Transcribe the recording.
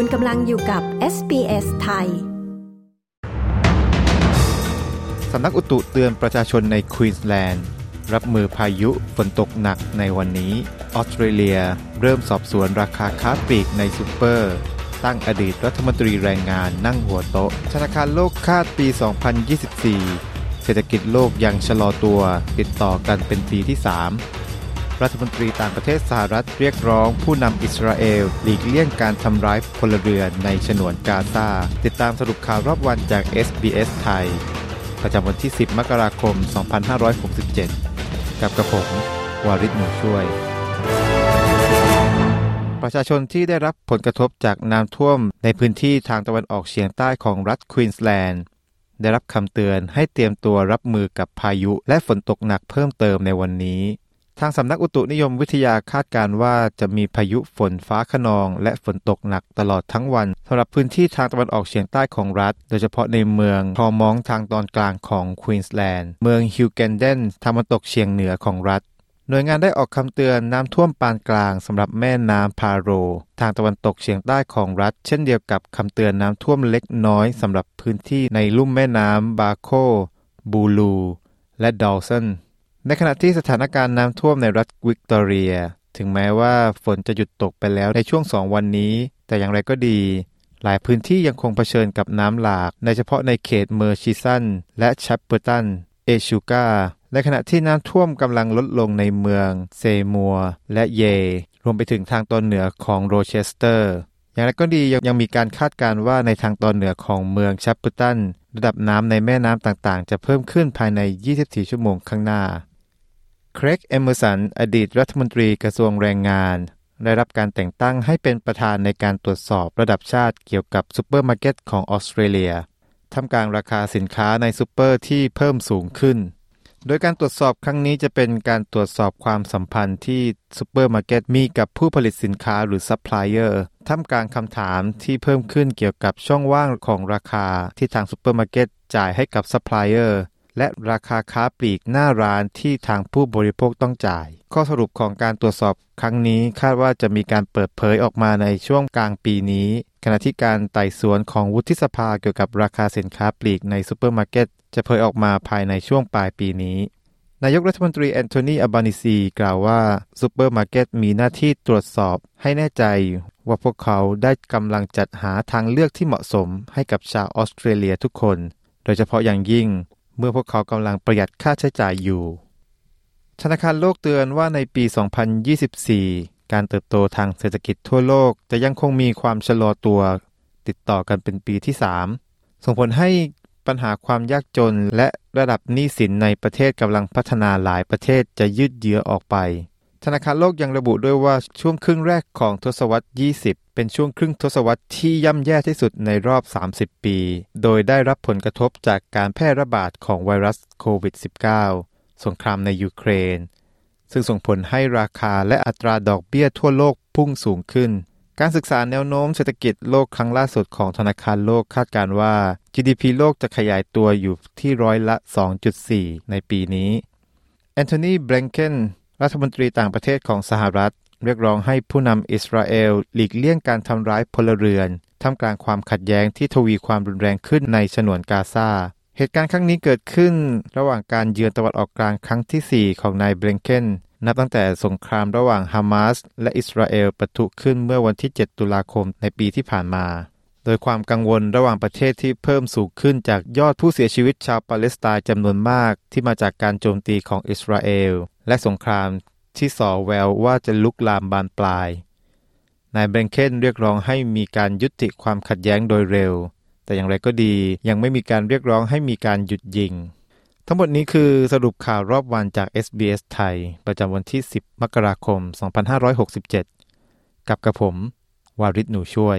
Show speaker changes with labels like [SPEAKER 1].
[SPEAKER 1] คุณกำลังอยู่กับ SBS ไทย
[SPEAKER 2] สำนักอุตุเตือนประชาชนในควีนสแลนด์ รับมือพายุฝนตกหนักในวันนี้ ออสเตรเลีย เริ่มสอบสวนราคาค้าปลีกในซูเปอร์ ตั้งอดีตรัฐมนตรีแรงงานนั่งหัวโต๊ะ ธนาคารโลกคาดปี 2024 เศรษฐกิจโลกยังชะลอตัว ติดต่อกันเป็นปีที่ 3 รัฐมนตรีต่างประเทศสหรัฐเรียกร้องผู้นำอิสราเอลหลีกเลี่ยงการทำร้ายพลเรือนในฉนวนกาซา ติดตามสรุปข่าวรอบวันจาก SBS ไทย ประจำวันที่ 10 มกราคม 2567 กับกระผม วาริศหนูช่วย ประชาชนที่ได้รับผลกระทบจากน้ำท่วมในพื้นที่ทางตะวันออกเฉียงใต้ของรัฐควีนสแลนด์ได้รับคำเตือนให้เตรียมตัวรับมือกับพายุและฝนตกหนักเพิ่มเติมในวันนี้ ทางสำนักอุตุนิยมวิทยาคาดการว่าจะมีพายุฝนฟ้าขนอง และฝนตกหนักตลอดทั้งวันสำหรับพื้นที่ทางตะวันออกเฉียงใต้ของรัฐ โดยเฉพาะในเมืองพอมองทางตอนกลางของควีนสแลนด์เมืองฮิวเกนเดนทางตะวันตกเฉียงเหนือของรัฐหน่วยงานได้ออกคำเตือนน้ำท่วมปานกลางสำหรับแม่น้ำพาโร ทางตะวันตกเฉียงใต้ของรัฐ เช่นเดียวกับคำเตือนน้ำท่วมเล็กน้อยสำหรับพื้นที่ในลุ่มแม่น้ำบาโค บูลู และดอลสัน ในขณะที่สถานการณ์น้ำท่วมในรัฐวิกตอเรีย ถึงแม้ว่าฝนจะหยุดตกไปแล้วในช่วงสองวันนี้ แต่อย่างไรก็ดี หลายพื้นที่ยังคงเผชิญกับน้ำหลากในเฉพาะในเขตเมอร์ชิสันและเชปเปอร์ตัน เอชูกาในขณะที่น้ำท่วมกำลังลดลงในเมือง ซีมัวร์ และเย รวมไปถึงทางตอนเหนือของโรเชสเตอร์ อย่างไรก็ดียังยังมีการคาดการณ์ว่าในทางตอนเหนือของเมืองเชปเปอร์ตัน ระดับน้ำในแม่น้ำต่างๆ จะเพิ่มขึ้นภายใน 24 ชั่วโมงข้างหน้า เครกเอมเมอร์สัน อดีตรัฐมนตรีกระทรวงแรงงาน ได้รับการแต่งตั้งให้เป็นประธานในการตรวจสอบระดับชาติเกี่ยวกับซูเปอร์มาร์เก็ตของออสเตรเลียท่ามกลางราคาสินค้าในซูเปอร์ที่เพิ่มสูงขึ้น โดยการตรวจสอบครั้งนี้จะเป็นการตรวจสอบความสัมพันธ์ที่ซูเปอร์มาร์เก็ตมีกับผู้ผลิตสินค้าหรือซัพพลายเออร์ท่ามกลางคำถามที่เพิ่มขึ้นเกี่ยวกับช่องว่างของราคาที่ทางซูเปอร์มาร์เก็ตจ่ายให้กับซัพพลายเออร์ และราคาค้าปลีกหน้าร้านที่ทางผู้บริโภคต้องจ่าย ข้อสรุปของการตรวจสอบครั้งนี้คาดว่าจะมีการเปิดเผยออกมาในช่วงกลางปีนี้ ขณะที่การไต่สวนของวุฒิสภาเกี่ยวกับราคาสินค้าปลีกในซูเปอร์มาร์เก็ตจะเผยออกมาภายในช่วงปลายปีนี้ นายกรัฐมนตรีแอนโทนีอัลบานีซีกล่าวว่าซูเปอร์มาร์เก็ตมีหน้าที่ตรวจสอบให้แน่ใจว่าพวกเขาได้กำลังจัดหาทางเลือกที่เหมาะสมให้กับชาวออสเตรเลียทุกคน โดยเฉพาะอย่างยิ่ง เมื่อพวกเขากำลังประหยัดค่าใช้จ่ายอยู่ ธนาคารโลกเตือนว่าในปี 2024 การเติบโตทางเศรษฐกิจทั่วโลกจะยังคงมีความชะลอตัว ติดต่อกันเป็นปีที่ 3 ส่งผลให้ปัญหาความยากจนและระดับหนี้สินในประเทศกำลังพัฒนาหลายประเทศจะยืดเยื้อออกไป ธนาคารโลกยังระบุด้วยว่าช่วงครึ่งแรกของทศวรรษ 20 เป็นช่วงครึ่งทศวรรษที่ย่ำแย่ที่สุดในรอบ 30 ปี โดยได้รับผลกระทบจากการแพร่ระบาดของไวรัสโควิด -19 สงครามในยูเครน ซึ่งส่งผลให้ราคาและอัตราดอกเบี้ยทั่วโลกพุ่งสูงขึ้น การศึกษาแนวโน้มเศรษฐกิจโลกครั้งล่าสุดของธนาคารโลกคาดการว่า GDP โลกจะขยายตัวอยู่ที่ร้อยละ 2.4 ในปีนี้แอนโทนี เบลงเคน รัฐมนตรีต่างประเทศของสหรัฐ เรียกร้องให้ผู้นำอิสราเอลหลีกเลี่ยงการทำร้ายพลเรือนท่ามกลางความขัดแย้งที่ทวีความรุนแรงขึ้นในฉนวนกาซาเหตุการณ์ครั้งนี้เกิดขึ้น ระหว่างการเยือนตะวันออกกลางครั้งที่ 4 ของนายเบลงเคนนับตั้งแต่สงครามระหว่างฮามาสและอิสราเอลปะทุขึ้นเมื่อวันที่ 7 ตุลาคมในปีที่ผ่านมา โดยความกังวลระหว่างประเทศที่เพิ่มสูงขึ้นจากยอดผู้เสียชีวิตชาวปาเลสไตน์จำนวนมากที่มาจากการโจมตีของอิสราเอล และสงครามที่ส่อแววว่าจะลุกลามบานปลาย นายเบงเคนเรียกร้องให้มีการยุติความขัดแย้งโดยเร็ว แต่อย่างไรก็ดียังไม่มีการเรียกร้องให้มีการหยุดยิง ทั้งหมดนี้คือสรุปข่าวรอบวันจาก SBS ไทย ประจำวันที่ 10 มกราคม 2567 กับกระผม วาริศหนูช่วย